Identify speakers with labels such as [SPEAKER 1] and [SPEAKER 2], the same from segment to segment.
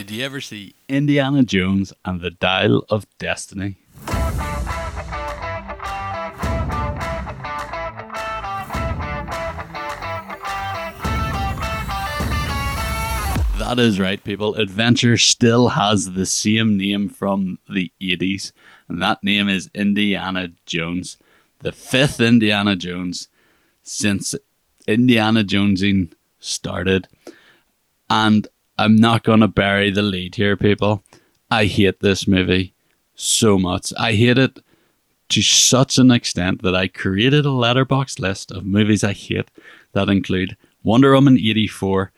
[SPEAKER 1] Did you ever see Indiana Jones and the Dial of Destiny? That is right, people. Adventure still has the same name from the 80s, and that name is Indiana Jones. The fifth Indiana Jones since Indiana Jonesing started. And I'm not going to bury the lead here, people. I hate this movie so much. I hate it to such an extent that I created a Letterboxd list of movies I hate that include Wonder Woman 84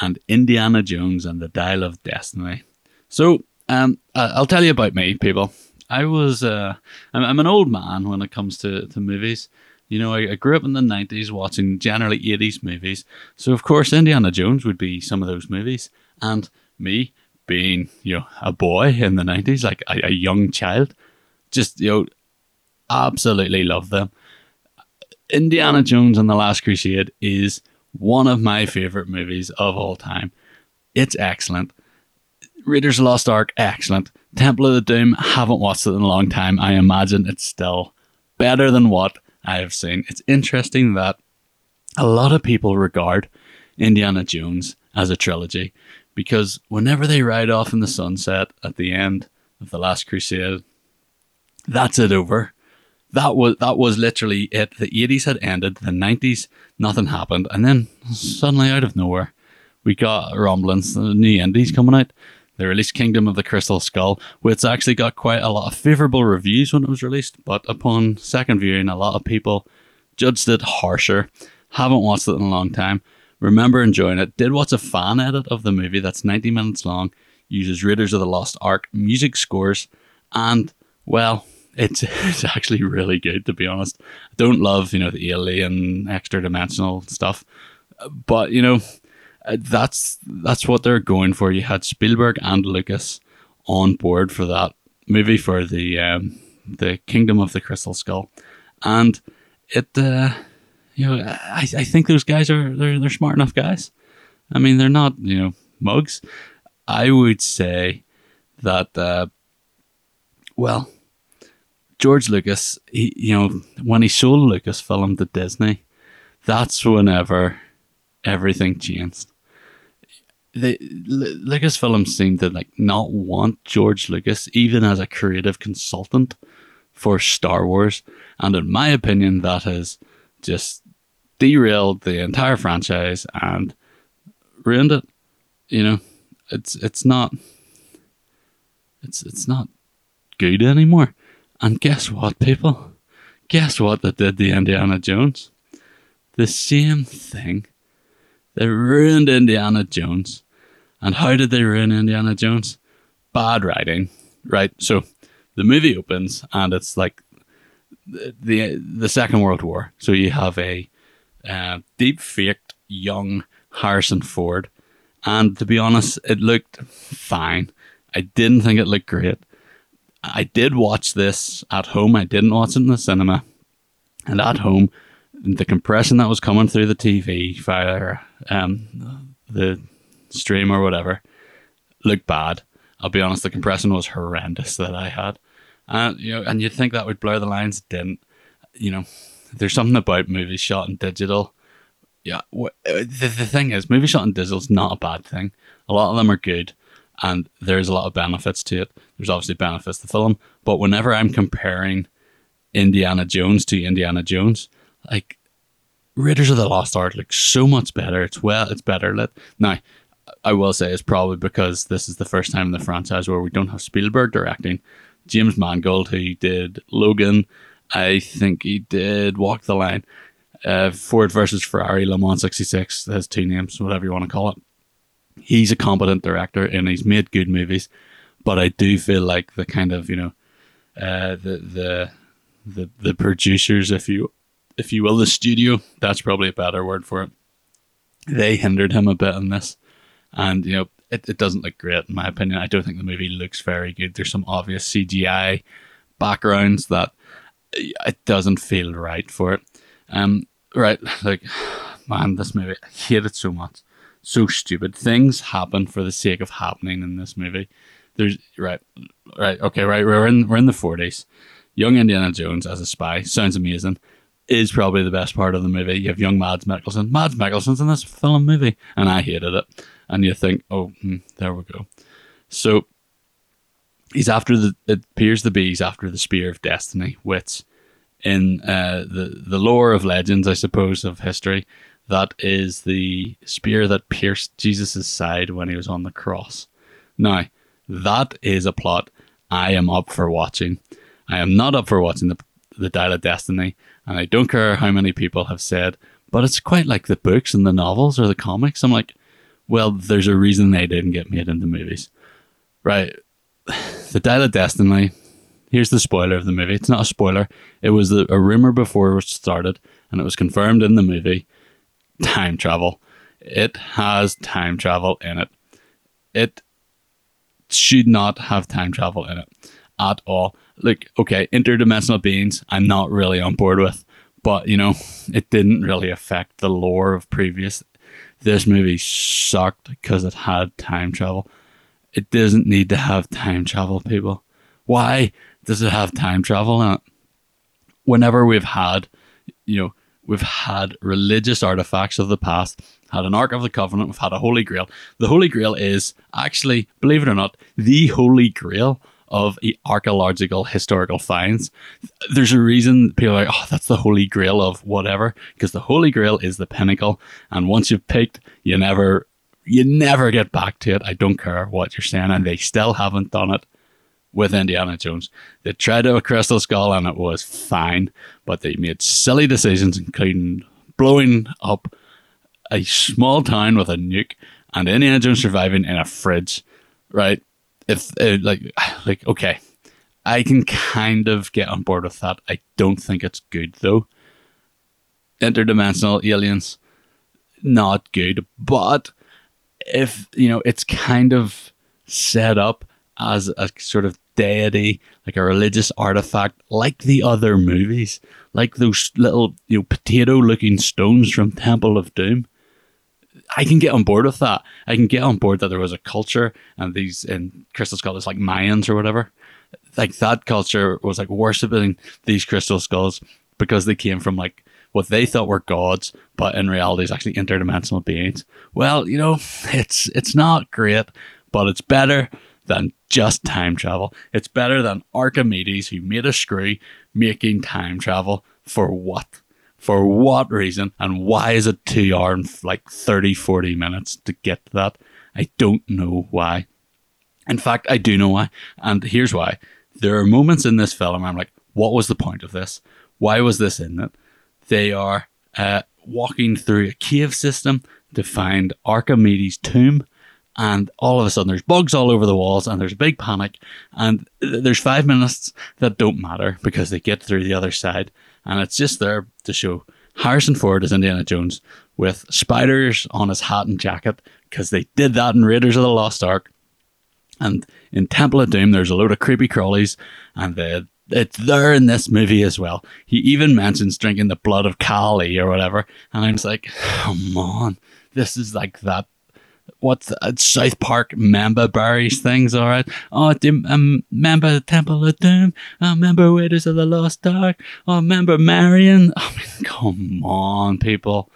[SPEAKER 1] and Indiana Jones and the Dial of Destiny. So, um, I'll tell you about me, people. I was, uh, I'm, I'm an old man when it comes to, to movies. You know, I, I, grew up in the 90s watching generally 80s movies. So, of course, Indiana Jones would be some of those movies. And me being, you know, a boy in the 90s, like a, a young child, just, you know, absolutely love them. Indiana Jones and the Last Crusade is one of my favorite movies of all time. It's excellent. Raiders Lost Ark, excellent. Temple of the Doom, haven't watched it in a long time. I imagine it's still better than what I have seen. It's interesting that a lot of people regard Indiana Jones as a trilogy because whenever they ride off in the sunset at the end of the Last Crusade, that's it over. That was that was literally it. The eighties had ended, the nineties, nothing happened, and then suddenly out of nowhere, we got rumblings, the new indies coming out. They released Kingdom of the Crystal Skull, which actually got quite a lot of favourable reviews when it was released, but upon second viewing, a lot of people judged it harsher. Haven't watched it in a long time. Remember enjoying it. Did watch a fan edit of the movie that's 90 minutes long, uses Raiders of the Lost Ark music scores, and, well, it's, it's actually really good, to be honest. I don't love, you know, the alien extra dimensional stuff, but, you know, uh, that's that's what they're going for. You had Spielberg and Lucas on board for that movie for the um, the Kingdom of the Crystal Skull, and it uh, you know I, I think those guys are they're they're smart enough guys. I mean they're not you know mugs. I would say that uh, well George Lucas he you know when he sold Lucasfilm to Disney, that's whenever everything changed the Lucasfilm seemed to like not want George Lucas even as a creative consultant for Star Wars, and in my opinion, that has just derailed the entire franchise and ruined it. You know, it's it's not it's it's not good anymore. And guess what, people? Guess what they did to Indiana Jones? The same thing they ruined Indiana Jones. And how did they ruin Indiana Jones? Bad writing, right? So the movie opens and it's like the the, the Second World War. So you have a uh, deep faked young Harrison Ford, and to be honest, it looked fine. I didn't think it looked great. I did watch this at home. I didn't watch it in the cinema, and at home, the compression that was coming through the TV via um, the stream or whatever looked bad. I'll be honest, the compression was horrendous that I had, and you know, and you'd think that would blur the lines. It didn't. You know, there's something about movies shot in digital. Yeah, uh, the the thing is, movie shot in digital is not a bad thing. A lot of them are good, and there's a lot of benefits to it. There's obviously benefits to film, but whenever I'm comparing Indiana Jones to Indiana Jones, like Raiders of the Lost Ark looks so much better. It's well, it's better lit. Now, I will say it's probably because this is the first time in the franchise where we don't have Spielberg directing. James Mangold, who did Logan, I think he did Walk the Line. Uh, Ford versus Ferrari, Le Mans 66 has two names, whatever you want to call it. He's a competent director and he's made good movies, but I do feel like the kind of you know, uh, the the the the producers, if you if you will, the studio. That's probably a better word for it. They hindered him a bit in this, and you know it, it doesn't look great in my opinion. I don't think the movie looks very good. There's some obvious CGI backgrounds that it doesn't feel right for it. Um, right, like man, this movie I hate it so much, so stupid. Things happen for the sake of happening in this movie. There's right, right, okay, right. We're in we're in the forties. Young Indiana Jones as a spy sounds amazing. Is probably the best part of the movie. You have young Mads Mikkelsen. Mads Mikkelsen's in this film movie, and I hated it. And you think, oh, hmm, there we go. So he's after the. It appears to be he's after the spear of destiny, which, in uh, the the lore of legends, I suppose, of history, that is the spear that pierced Jesus' side when he was on the cross. Now, that is a plot I am up for watching. I am not up for watching the the Dial of Destiny, and I don't care how many people have said, but it's quite like the books and the novels or the comics. I'm like, well, there's a reason they didn't get made into movies. Right. The Dial of Destiny, here's the spoiler of the movie. It's not a spoiler. It was a, a rumor before it started, and it was confirmed in the movie. Time travel. It has time travel in it. It should not have time travel in it at all. Like, okay, interdimensional beings, I'm not really on board with, but you know, it didn't really affect the lore of previous. This movie sucked because it had time travel. It doesn't need to have time travel, people. Why does it have time travel in it? Whenever we've had, you know, we've had religious artifacts of the past, had an Ark of the Covenant, we've had a Holy Grail. The Holy Grail is actually, believe it or not, the Holy Grail of archaeological historical finds. There's a reason people are like, oh, that's the Holy Grail of whatever, because the Holy Grail is the pinnacle, and once you've picked, you never you never get back to it. I don't care what you're saying, and they still haven't done it with Indiana Jones. They tried to a crystal skull and it was fine, but they made silly decisions, including blowing up a small town with a nuke and Indiana Jones surviving in a fridge. Right? If uh, like like okay, I can kind of get on board with that. I don't think it's good though. Interdimensional aliens, not good, but if you know it's kind of set up as a sort of deity, like a religious artifact, like the other movies, like those little you know potato looking stones from Temple of Doom. I can get on board with that. I can get on board that there was a culture and these in Crystal Skulls like Mayans or whatever. Like that culture was like worshipping these crystal skulls because they came from like what they thought were gods, but in reality is actually interdimensional beings. Well, you know, it's it's not great, but it's better than just time travel. It's better than Archimedes who made a screw making time travel for what? For what reason? And why is it two hour and like 30, 40 minutes to get to that? I don't know why. In fact, I do know why. And here's why. There are moments in this film where I'm like, what was the point of this? Why was this in it? They are uh, walking through a cave system to find Archimedes' tomb. And all of a sudden, there's bugs all over the walls, and there's a big panic. And there's five minutes that don't matter because they get through the other side. And it's just there to show Harrison Ford as Indiana Jones with spiders on his hat and jacket because they did that in Raiders of the Lost Ark. And in Temple of Doom, there's a load of creepy crawlies, and the it's there in this movie as well. He even mentions drinking the blood of Kali or whatever, and I'm just like, come on, this is like that. What's uh, South Park Member Berries things? All right. Oh, do, um, remember the Temple of Doom? Oh, remember Raiders of the Lost Ark? Oh, remember Marion? I mean, come on, people.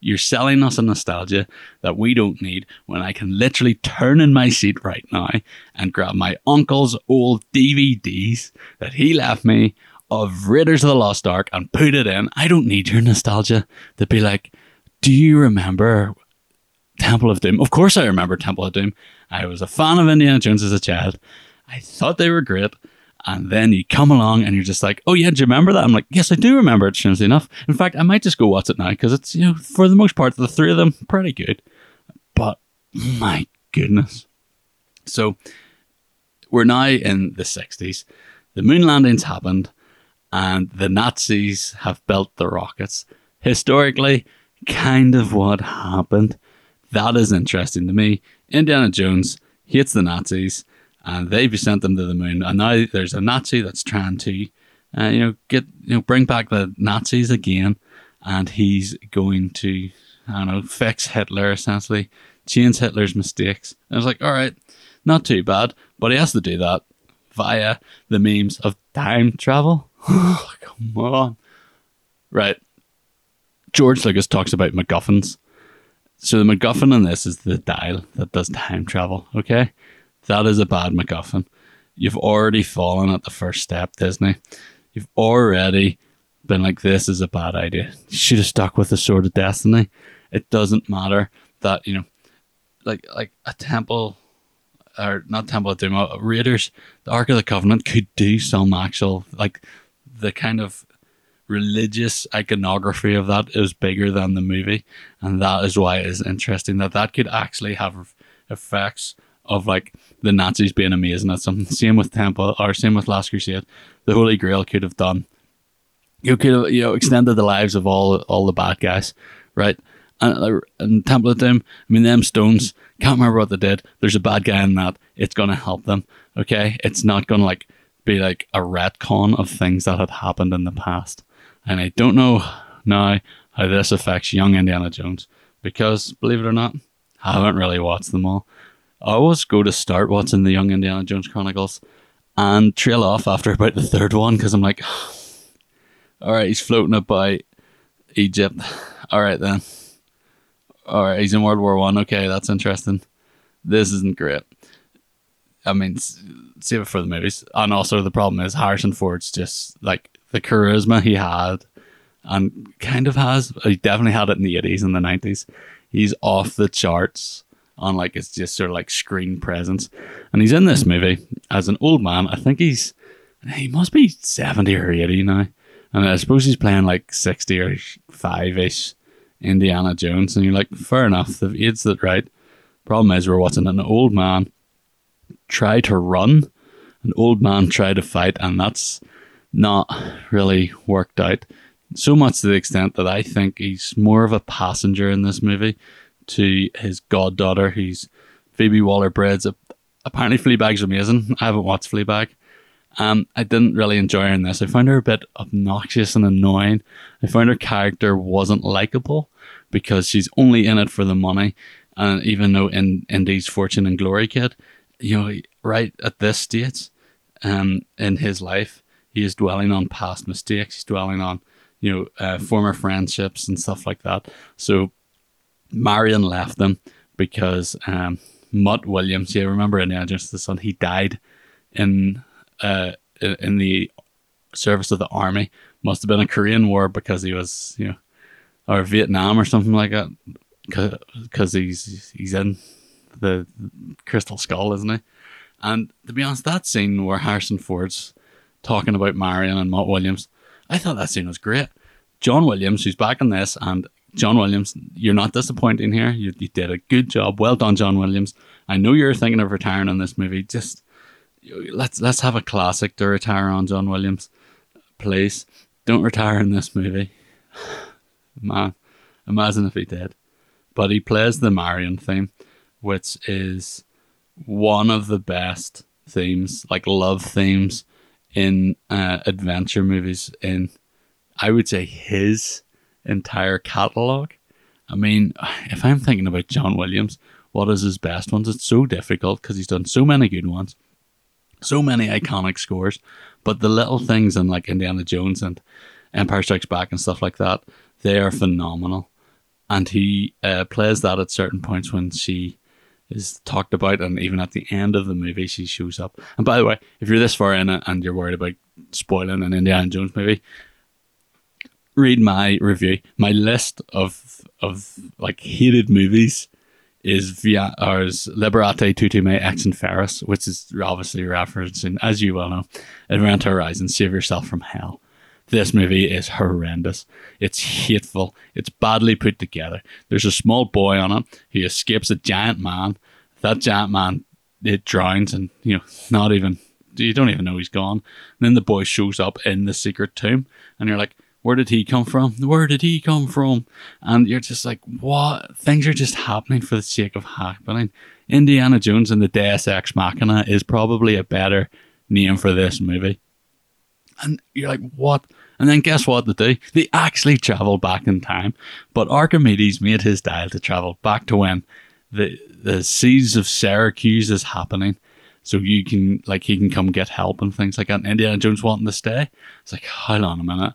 [SPEAKER 1] You're selling us a nostalgia that we don't need when I can literally turn in my seat right now and grab my uncle's old DVDs that he left me of Raiders of the Lost Ark and put it in. I don't need your nostalgia to be like, do you remember Temple of Doom? Of course I remember Temple of Doom. I was a fan of Indiana Jones as a child. I thought they were great. And then you come along and you're just like, oh yeah, do you remember that? I'm like, yes, I do remember it, strangely enough. In fact, I might just go watch it now because it's, you know, for the most part, the three of them, pretty good. But my goodness. So we're now in the 60s. The moon landings happened and the Nazis have built the rockets. Historically, kind of what happened. That is interesting to me. Indiana Jones hates the Nazis and they've sent them to the moon. And now there's a Nazi that's trying to, uh, you know, get you know bring back the Nazis again, and he's going to, I don't know, fix Hitler essentially change Hitler's mistakes. And I was like, all right, not too bad. But he has to do that via the memes of time travel. Come on. Right. George Lucas talks about MacGuffins. So the MacGuffin in this is the dial that does time travel. Okay, that is a bad MacGuffin. You've already fallen at the first step, Disney. You've already been like, this is a bad idea. You should have stuck with the Sword of Destiny. It doesn't matter that you know, like like a temple or not Temple of Doom, uh, Raiders, the Ark of the Covenant could do some actual like the kind of religious iconography of that is bigger than the movie, and that is why it is interesting that that could actually have effects of like the Nazis being amazing at something. Same with Temple, or same with Last Crusade. The Holy Grail could have done. You could have you know extended the lives of all all the bad guys, right? And, uh, and Temple of Doom. I mean, them stones. Can't remember what they did. There's a bad guy in that. It's gonna help them. Okay, it's not gonna like be like a retcon of things that had happened in the past. And I don't know now how this affects young Indiana Jones because, believe it or not, I haven't really watched them all. I always go to start watching the Young Indiana Jones Chronicles and trail off after about the third one because I'm like, all right, he's floating about Egypt. All right, then. All right, he's in World War One. Okay, that's interesting. This isn't great. I mean, save it for the movies. And also, the problem is Harrison Ford's just like the charisma he had and kind of has. He definitely had it in the 80s and the 90s. He's off the charts on like it's just sort of like screen presence. And he's in this movie as an old man. I think he's he must be 70 or 80 now. And I suppose he's playing like 60 or 5 ish Indiana Jones. And you're like, fair enough, the age that right. Problem is, we're watching an old man try to run, an old man try to fight, and that's not really worked out. So much to the extent that I think he's more of a passenger in this movie to his goddaughter, who's Phoebe Waller Bridge. Apparently, Fleabag's amazing. I haven't watched Fleabag. Um, I didn't really enjoy her in this. I found her a bit obnoxious and annoying. I found her character wasn't likable because she's only in it for the money. And even though in Indy's Fortune and Glory Kid, you know, right at this stage um, in his life, he is dwelling on past mistakes. He's dwelling on, you know, uh, former friendships and stuff like that. So Marion left them because um, Mutt Williams, yeah, remember in Agents the Sun, he died in uh, in the service of the army. Must have been a Korean War because he was, you know, or Vietnam or something like that. Because he's he's in the Crystal Skull, isn't he? And to be honest, that scene where Harrison Ford's talking about Marion and Mutt Williams, I thought that scene was great. John Williams, who's back in this, and John Williams, you're not disappointing here. You, you did a good job. Well done, John Williams. I know you're thinking of retiring on this movie. Just let's let's have a classic to retire on, John Williams. Please don't retire in this movie. Man, imagine if he did. But he plays the Marion theme, which is one of the best themes, like love themes in uh, adventure movies in I would say his entire catalog. I mean, if I'm thinking about John Williams, what is his best ones? It's so difficult because he's done so many good ones, so many iconic scores. But the little things in like Indiana Jones and Empire Strikes Back and stuff like that, they are phenomenal. And he uh, plays that at certain points when she is talked about, and even at the end of the movie, she shows up. And by the way, if you're this far in it and you're worried about spoiling an Indiana Jones movie, read my review. My list of of like hated movies is via or is Liberate Tutemet Ex Inferis, which is obviously referencing, as you well know, Event Horizon, Save Yourself from Hell. This movie is horrendous. It's hateful. It's badly put together. There's a small boy on it who escapes a giant man. That giant man it drowns and you know not even you don't even know he's gone. And then the boy shows up in the secret tomb, and you're like, where did he come from? Where did he come from? And you're just like, what? Things are just happening for the sake of happening. Indiana Jones and the Deus Ex Machina is probably a better name for this movie. And you're like, what? And then guess what they do? They actually travel back in time. But Archimedes made his dial to travel back to when the the siege of Syracuse is happening, so you can like he can come get help and things like that. And Indiana Jones wanting to stay. It's like, hold on a minute.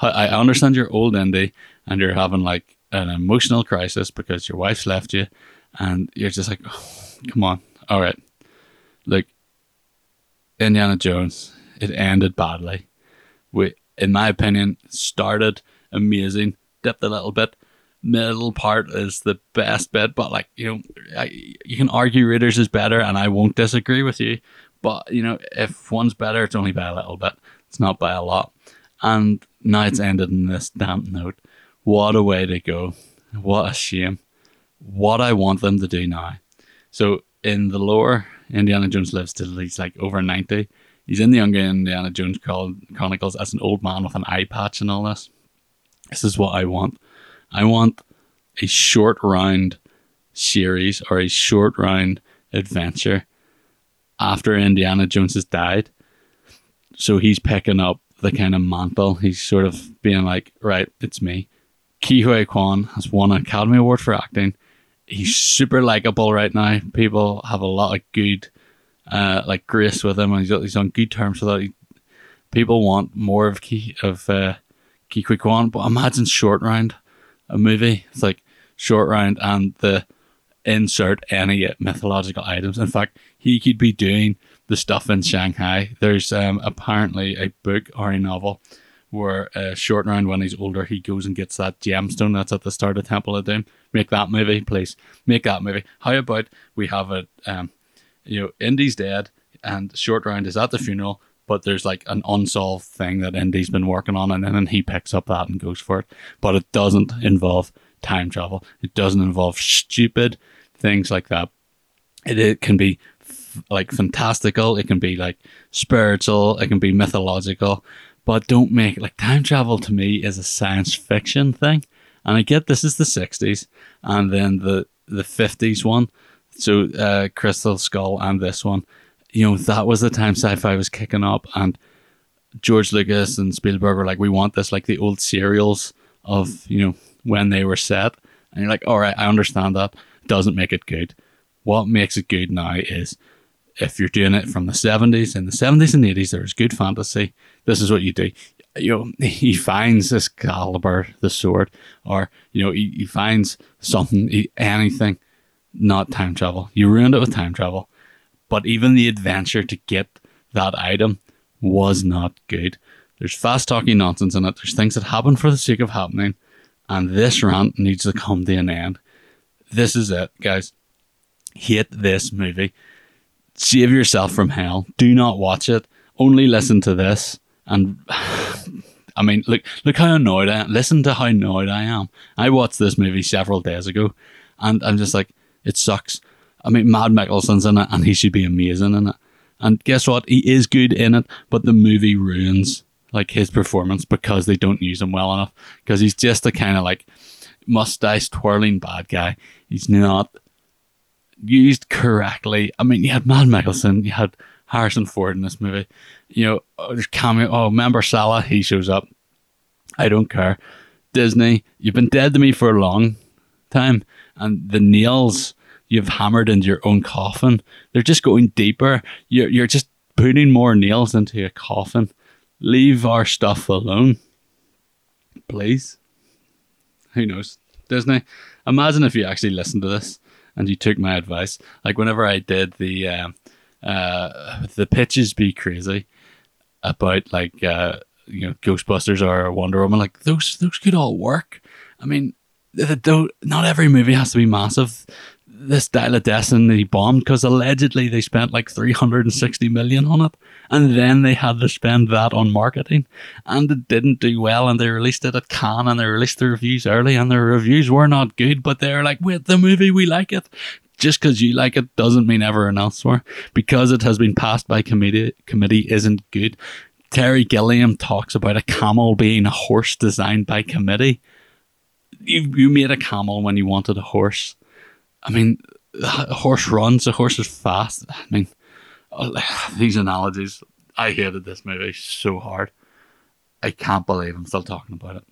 [SPEAKER 1] I understand you're old Indy and you're having like an emotional crisis because your wife's left you, and you're just like, oh, come on, all right, like Indiana Jones, it ended badly. We, in my opinion, started amazing, dipped a little bit. Middle part is the best bit, but like you know, I, you can argue Raiders is better, and I won't disagree with you. But you know, if one's better, it's only by a little bit. It's not by a lot. And now it's ended in this damp note. What a way to go! What a shame! What I want them to do now. So in the lore, Indiana Jones lives till he's like over ninety. He's in the younger Indiana Jones Chronicles as an old man with an eye patch and all this. This is what I want. I want a short round series or a short round adventure after Indiana Jones has died. So he's picking up the kind of mantle. He's sort of being like, right, it's me. Ke Huy Quan has won an Academy Award for acting. He's super likable right now. People have a lot of good, uh, like grace with him, and he's, he's on good terms with that. People want more of Ki of uh, Ke Huy Quan, but imagine short round a movie. It's like short round and the insert any mythological items. In fact, he could be doing the stuff in Shanghai. There's um, apparently a book or a novel where uh, short round when he's older he goes and gets that gemstone that's at the start of Temple of Doom. Make that movie, please. Make that movie. How about we have it? Um, you know, Indy's dead and short round is at the funeral but there's like an unsolved thing that Indy's been working on, and then he picks up that and goes for it. But it doesn't involve time travel. It doesn't involve stupid things like that. It, it can be like fantastical. It can be like spiritual. It can be mythological. But don't make like time travel to me is a science fiction thing. And I get this is the '60s, and then the the '50s one. So uh, Crystal Skull and this one you know, that was the time sci-fi was kicking up, and George Lucas and Spielberg were like, "We want this like the old serials of you know when they were set." And you're like, "All right, I understand that. Doesn't make it good. What makes it good now is." If you're doing it from the 70s, in the 70s and 80s, there was good fantasy. This is what you do you know, he finds Excalibur, the sword, or, you know, he, he finds something, he, anything, not time travel. You ruined it with time travel. But even the adventure to get that item was not good. There's fast talking nonsense in it. There's things that happen for the sake of happening. And this rant needs to come to an end. This is it, guys. Hate this movie. Save yourself from hell. Do not watch it. Only listen to this. And I mean, look, look how annoyed I am. Listen to how annoyed I am. I watched this movie several days ago, and I'm just like, it sucks. I mean, Mad Mikkelsen's in it, and he should be amazing in it. And guess what? He is good in it, but the movie ruins like his performance because they don't use him well enough. Because he's just a kind of like mustache twirling bad guy. He's not used correctly. I mean, you had Mad Mikkelsen, you had Harrison Ford in this movie. You know, oh, there's cameo. Oh, remember Sallah? He shows up. I don't care. Disney, you've been dead to me for a long time, and the nails you've hammered into your own coffin. They're just going deeper. You're, you're just putting more nails into your coffin. Leave our stuff alone. Please. Who knows? Disney, imagine if you actually listened to this and you took my advice. Like whenever I did the uh, uh, the pitches be crazy about like uh, you know Ghostbusters or Wonder Woman, like those those could all work. I mean, not every movie has to be massive this Dial of Destiny bombed because allegedly they spent like 360 million on it. And then they had to spend that on marketing. And it didn't do well. And they released it at Cannes and they released the reviews early. And the reviews were not good, but they were like, wait, the movie, we like it. Just because you like it doesn't mean everyone else were. Because it has been passed by committee, committee isn't good. Terry Gilliam talks about a camel being a horse designed by committee. You, you made a camel when you wanted a horse I mean, a horse runs, a horse is fast. I mean, uh, these analogies. I hated this movie so hard. I can't believe I'm still talking about it.